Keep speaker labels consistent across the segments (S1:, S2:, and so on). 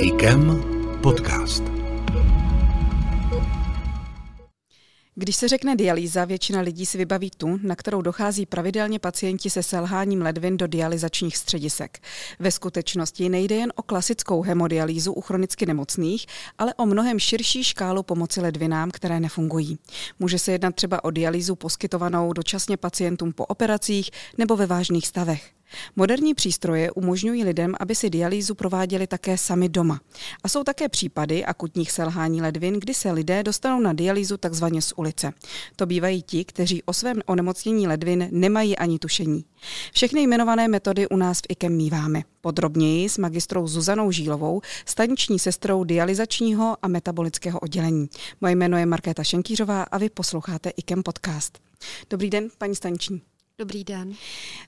S1: IKEM podcast.
S2: Když se řekne dialýza, většina lidí si vybaví tu, na kterou dochází pravidelně pacienti se selháním ledvin do dialyzačních středisek. Ve skutečnosti nejde jen o klasickou hemodialýzu u chronicky nemocných, ale o mnohem širší škálu pomoci ledvinám, které nefungují. Může se jednat třeba o dialýzu poskytovanou dočasně pacientům po operacích nebo ve vážných stavech. Moderní přístroje umožňují lidem, aby si dialýzu prováděli také sami doma. A jsou také případy akutních selhání ledvin, kdy se lidé dostanou na dialýzu takzvaně z ulice. To bývají ti, kteří o svém onemocnění ledvin nemají ani tušení. Všechny jmenované metody u nás v IKEM míváme. Podrobněji s magistrou Zuzanou Žílovou, staniční sestrou dializačního a metabolického oddělení. Moje jméno je Markéta Šenkýřová a vy posloucháte IKEM podcast. Dobrý den, paní staniční.
S3: Dobrý den.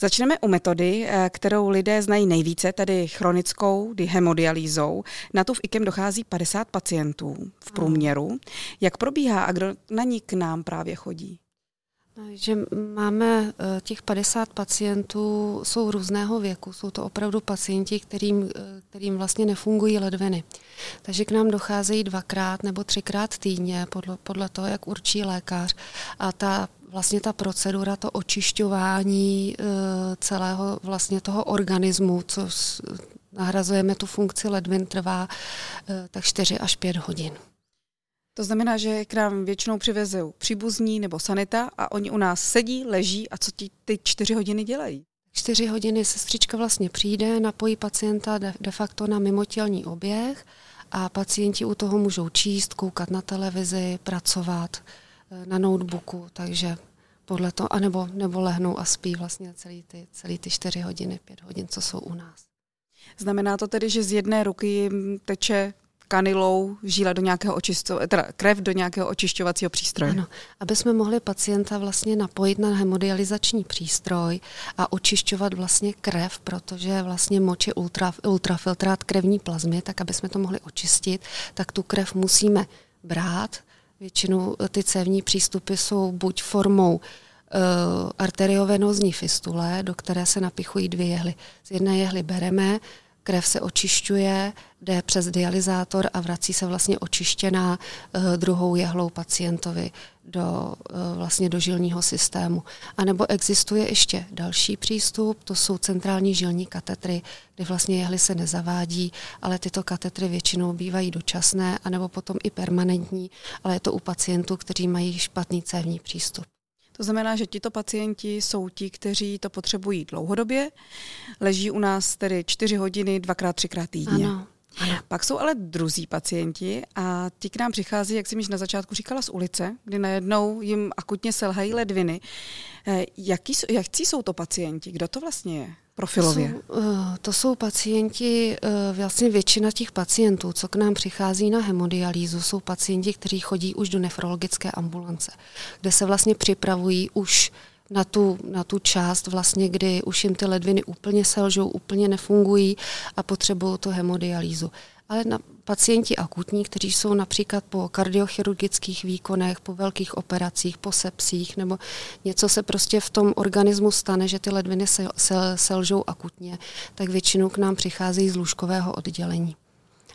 S2: Začneme u metody, eh, kterou lidé znají nejvíce, tedy chronickou hemodialýzou. Na tu v IKEM dochází 50 pacientů v průměru. Jak probíhá a kdo na ní k nám právě chodí?
S3: Že máme eh, těch 50 pacientů, jsou různého věku. Jsou to opravdu pacienti, kterým, eh, kterým vlastně nefungují ledviny. Takže k nám docházejí dvakrát nebo třikrát týdně, podle, podle toho, jak určí lékař. A ta vlastně ta procedura, to očišťování eh, celého vlastně toho organismu, co nahrazujeme tu funkci ledvin, trvá tak 4 až 5 hodin.
S2: To znamená, že k nám většinou přivezou příbuzní nebo sanita a oni u nás sedí, leží a co ti ty čtyři hodiny dělají?
S3: Čtyři hodiny sestřička vlastně přijde, napojí pacienta de, facto na mimotělní oběh a pacienti u toho můžou číst, koukat na televizi, pracovat eh, na notebooku, takže podle toho, anebo nebo lehnou a spí vlastně celý ty, celý ty čtyři hodiny, pět hodin, co jsou u nás.
S2: Znamená to tedy, že z jedné ruky jim teče kanilou žíla do nějakého očisto, teda krev do nějakého očišťovacího přístroje.
S3: Ano, aby jsme mohli pacienta vlastně napojit na hemodializační přístroj a očišťovat vlastně krev, protože vlastně moč je ultra, ultrafiltrát krevní plazmy, tak aby jsme to mohli očistit, tak tu krev musíme brát. Většinou ty cévní přístupy jsou buď formou uh, arteriovenózní fistule, do které se napichují dvě jehly. Z jedné jehly bereme, krev se očišťuje, jde přes dialyzátor a vrací se vlastně očištěná uh, druhou jehlou pacientovi do, uh, vlastně do žilního systému. A nebo existuje ještě další přístup, to jsou centrální žilní katetry, kdy vlastně jehly se nezavádí, ale tyto katetry většinou bývají dočasné, anebo potom i permanentní, ale je to u pacientů, kteří mají špatný cévní přístup.
S2: To znamená, že tito pacienti jsou ti, kteří to potřebují dlouhodobě. Leží u nás tedy čtyři hodiny, dvakrát, třikrát týdně.
S3: Ano. Ano.
S2: Pak jsou ale druzí pacienti a ti k nám přichází, jak jsem již na začátku říkala, z ulice, kdy najednou jim akutně selhají ledviny. Eh, jaký, jaký jsou to pacienti? Kdo to vlastně je? profilově?
S3: To jsou, uh, to jsou pacienti, uh, vlastně většina těch pacientů, co k nám přichází na hemodialýzu, jsou pacienti, kteří chodí už do nefrologické ambulance, kde se vlastně připravují už na tu, na tu část, vlastně, kdy už jim ty ledviny úplně selžou, úplně nefungují a potřebují tu hemodialýzu ale na pacienti akutní, kteří jsou například po kardiochirurgických výkonech, po velkých operacích, po sepsích, nebo něco se prostě v tom organismu stane, že ty ledviny se, se, selžou akutně, tak většinou k nám přicházejí z lůžkového oddělení.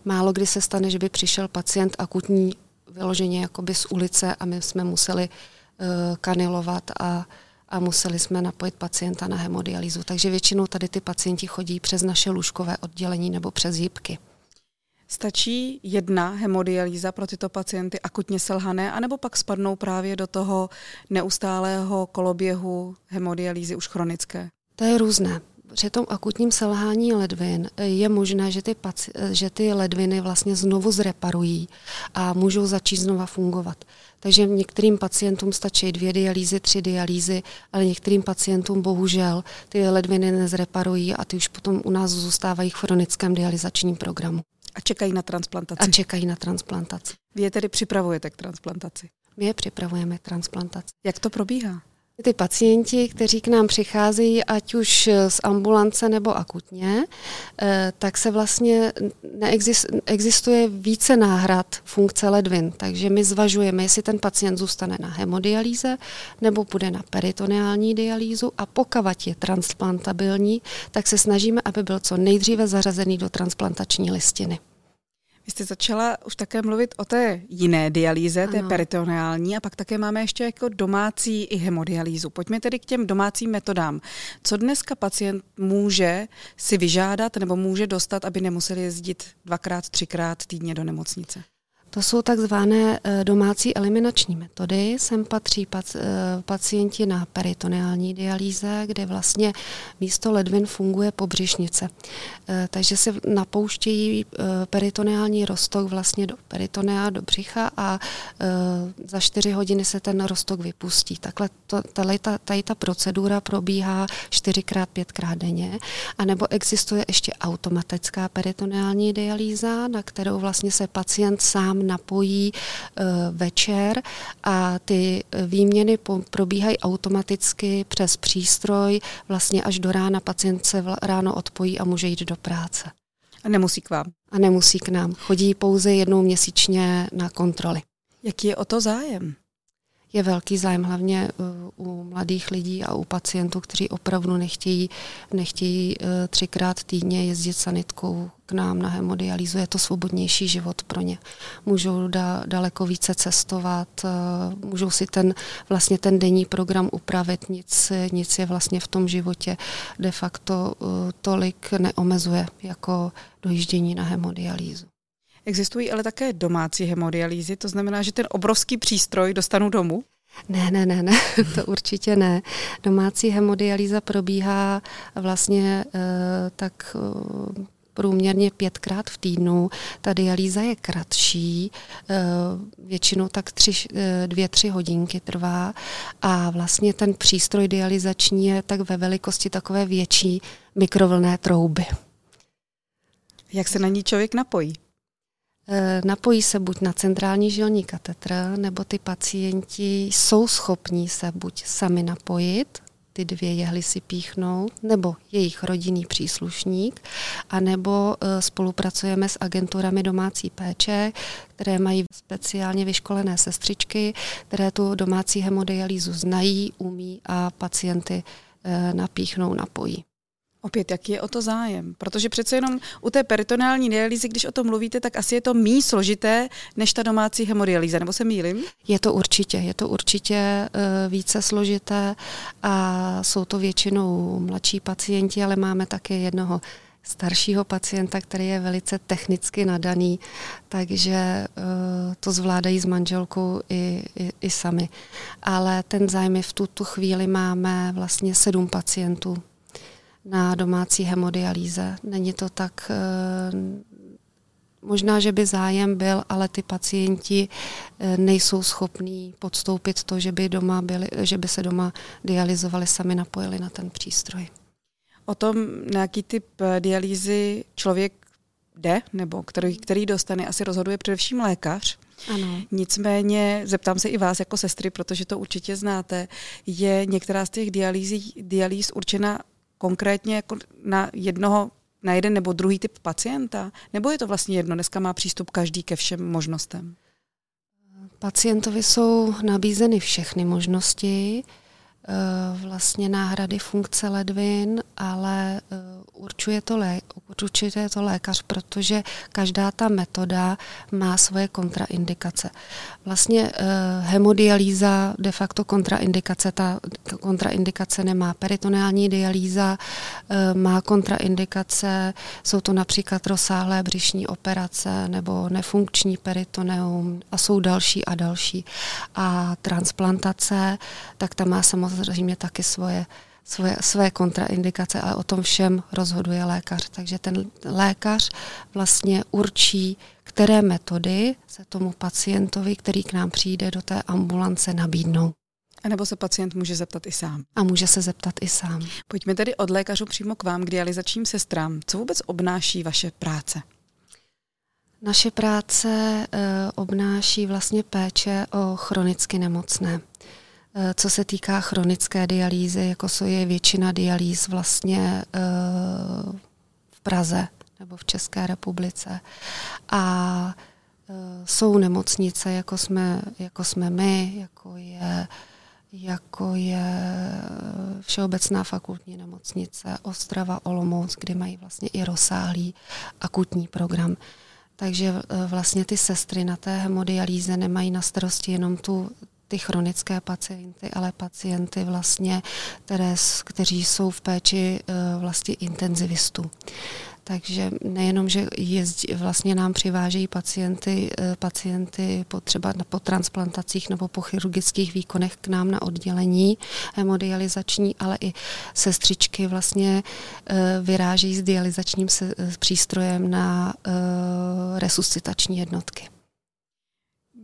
S3: Málo kdy se stane, že by přišel pacient akutní vyloženě jakoby z ulice a my jsme museli uh, kanilovat a a museli jsme napojit pacienta na hemodialýzu. Takže většinou tady ty pacienti chodí přes naše lůžkové oddělení nebo přes jípky.
S2: Stačí jedna hemodialýza pro tyto pacienty akutně selhané, anebo pak spadnou právě do toho neustálého koloběhu hemodialýzy už chronické?
S3: To je různé. Při tom akutním selhání ledvin je možné, že ty, paci- že ty ledviny vlastně znovu zreparují a můžou začít znova fungovat. Takže některým pacientům stačí dvě dialýzy, tři dialýzy, ale některým pacientům bohužel ty ledviny nezreparují a ty už potom u nás zůstávají v chronickém dialyzačním programu.
S2: A čekají na transplantaci.
S3: A čekají na transplantaci.
S2: Vy je tedy připravujete k transplantaci?
S3: My je připravujeme k transplantaci.
S2: Jak to probíhá?
S3: Ty pacienti, kteří k nám přicházejí, ať už z ambulance nebo akutně, eh, tak se vlastně existuje více náhrad funkce ledvin. Takže my zvažujeme, jestli ten pacient zůstane na hemodialýze nebo bude na peritoneální dialýzu a pokud je transplantabilní, tak se snažíme, aby byl co nejdříve zařazený do transplantační listiny.
S2: Vy jste začala už také mluvit o té jiné dialýze, té peritoneální, a pak také máme ještě jako domácí i hemodialýzu. Pojďme tedy k těm domácím metodám. Co dneska pacient může si vyžádat nebo může dostat, aby nemusel jezdit dvakrát, třikrát týdně do nemocnice?
S3: To jsou takzvané eh, domácí eliminační metody. Sem patří eh, pacienti na peritoneální dialýze, kde vlastně místo ledvin funguje pobřišnice. Eh, takže se napouštějí peritoneální rostok vlastně do peritonea, do břicha a za čtyři hodiny se ten rostok vypustí. Takhle to, tady, ta, tady ta procedura probíhá čtyřikrát, pětkrát denně. A nebo existuje ještě automatická peritoneální dialýza, na kterou vlastně se pacient sám napojí eh, večer a ty výměny probíhají automaticky přes přístroj, vlastně až do rána pacient se ráno odpojí a může jít do práce.
S2: A nemusí k vám?
S3: A nemusí k nám. Chodí pouze jednou měsíčně na kontroly.
S2: Jaký je o to zájem?
S3: Je velký zájem hlavně uh, u mladých lidí a u pacientů, kteří opravdu nechtějí, nechtějí uh, třikrát týdně jezdit sanitkou k nám na hemodialýzu. Je to svobodnější život pro ně. Můžou da, daleko více cestovat, uh, můžou si ten, vlastně ten denní program upravit, nic, nic je vlastně v tom životě de facto tolik neomezuje jako dojíždění na hemodialýzu.
S2: Existují ale také domácí hemodialýzy, to znamená, že ten obrovský přístroj dostanu domů?
S3: Ne, ne, ne, ne, to určitě ne. Domácí hemodialýza probíhá vlastně uh, tak uh, průměrně pětkrát v týdnu. Ta dialýza je kratší, uh, většinou tak tři, dvě, tři hodinky trvá a vlastně ten přístroj dializační je tak ve velikosti takové větší mikrovlné trouby.
S2: Jak se na ní člověk napojí?
S3: Eh, napojí se buď na centrální žilní katetr, nebo ty pacienti jsou schopní se buď sami napojit, ty dvě jehly si píchnout, nebo jejich rodinný příslušník, anebo eh, spolupracujeme s agenturami domácí péče, které mají speciálně vyškolené sestřičky, které tu domácí hemodialýzu znají, umí a pacienty eh, napíchnou, napojí.
S2: Opět, jaký je o to zájem? Protože přece jenom u té peritoneální dialýzy, když o tom mluvíte, tak asi je to méně složité než ta domácí hemodialýza, nebo se mýlim?
S3: Je to určitě, je to určitě uh, více složité a jsou to většinou mladší pacienti, ale máme také jednoho staršího pacienta, který je velice technicky nadaný, takže uh, to zvládají s manželkou i, i, i sami. Ale ten zájem v tuto chvíli máme vlastně sedm pacientů na domácí hemodialýze. Není to tak, eh, možná, že by zájem byl, ale ty pacienti eh, nejsou schopní podstoupit to, že by, doma byli, že by se doma dializovali, sami napojili na ten přístroj.
S2: O tom, na jaký typ eh, dialýzy člověk jde, nebo který, který dostane, asi rozhoduje především lékař.
S3: Ano.
S2: Nicméně, zeptám se i vás jako sestry, protože to určitě znáte, je některá z těch dialýzí, dialýz určena konkrétně jako na jednoho na jeden nebo druhý typ pacienta? Nebo je to vlastně jedno? Dneska má přístup každý ke všem možnostem.
S3: Pacientovi jsou nabízeny všechny možnosti. Eh, vlastně náhrady funkce ledvin, ale eh, určuje to, lé, určuje to lékař, protože každá ta metoda má svoje kontraindikace. Vlastně eh, hemodialýza de facto kontraindikace, ta kontraindikace nemá. Peritoneální dialýza má kontraindikace, jsou to například rozsáhlé břišní operace nebo nefunkční peritoneum a jsou další a další. A transplantace, tak ta má samozřejmě samozřejmě taky svoje, svoje, své kontraindikace, ale o tom všem rozhoduje lékař. Takže ten lékař vlastně určí, které metody se tomu pacientovi, který k nám přijde do té ambulance, nabídnou.
S2: A nebo se pacient může zeptat i sám.
S3: A může se zeptat i sám.
S2: Pojďme tedy od lékařů přímo k vám, k dializačním sestrám. Co vůbec obnáší vaše práce?
S3: Naše práce e, obnáší vlastně péče o chronicky nemocné. Eh, co se týká chronické dialýzy, jako je většina dialýz vlastně eh, v Praze nebo v České republice. A eh, jsou nemocnice, jako jsme, jako jsme my, jako je, jako je Všeobecná fakultní nemocnice Ostrava Olomouc, kde mají vlastně i rozsáhlý akutní program. Takže vlastně ty sestry na té hemodialýze nemají na starosti jenom tu ty chronické pacienty, ale pacienty vlastně, které, kteří jsou v péči vlastně intenzivistů. Takže nejenom, že jezdí, vlastně nám přivážejí pacienty, eh, pacienty po třeba po transplantacích nebo po chirurgických výkonech k nám na oddělení hemodializační, ale i sestřičky vlastně eh, vyrážejí s dializačním přístrojem na resuscitační jednotky.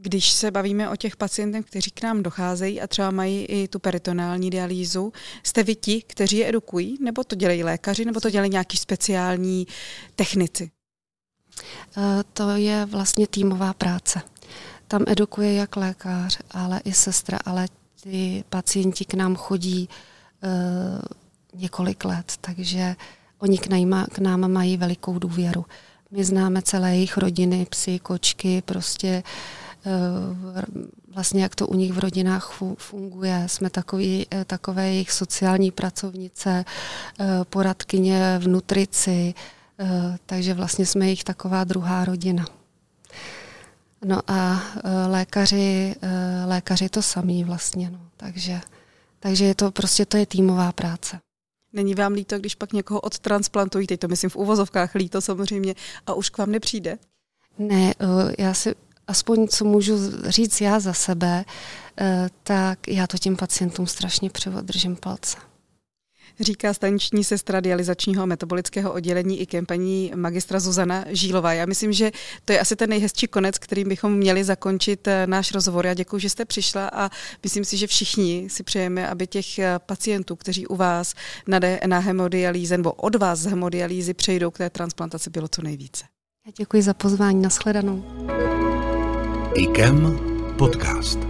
S2: Když se bavíme o těch pacientech, kteří k nám docházejí a třeba mají i tu peritonální dialýzu, jste vy ti, kteří je edukují, nebo to dělají lékaři, nebo to dělají nějaký speciální technici?
S3: Eh, to je vlastně týmová práce. Tam edukuje jak lékař, ale i sestra, ale ty pacienti k nám chodí uh, několik let, takže oni k nám, k nám mají velikou důvěru. My známe celé jejich rodiny, psy, kočky, prostě uh, vlastně jak to u nich v rodinách funguje. Jsme takový, eh, takové jejich sociální pracovnice, eh, poradkyně v nutrici, takže vlastně jsme jejich taková druhá rodina. No a lékaři, lékaři to samý vlastně, no. takže, takže je to prostě to je týmová práce.
S2: Není vám líto, když pak někoho odtransplantují, teď to myslím v uvozovkách líto samozřejmě, a už k vám nepřijde?
S3: Ne, já si aspoň co můžu říct já za sebe, eh, tak já to těm pacientům strašně přeju držím palce.
S2: Říká staniční sestra dializačního metabolického oddělení i kampaní magistra Zuzana Žílová. Já myslím, že to je asi ten nejhezčí konec, kterým bychom měli zakončit eh, náš rozhovor. Já děkuji, že jste přišla a myslím si, že všichni si přejeme, aby těch eh, pacientů, kteří u vás na, na hemodialýze nebo od vás z hemodialýzy přejdou k té transplantaci, bylo co nejvíce.
S3: Já děkuji za pozvání. Nashledanou.
S1: IKEM podcast.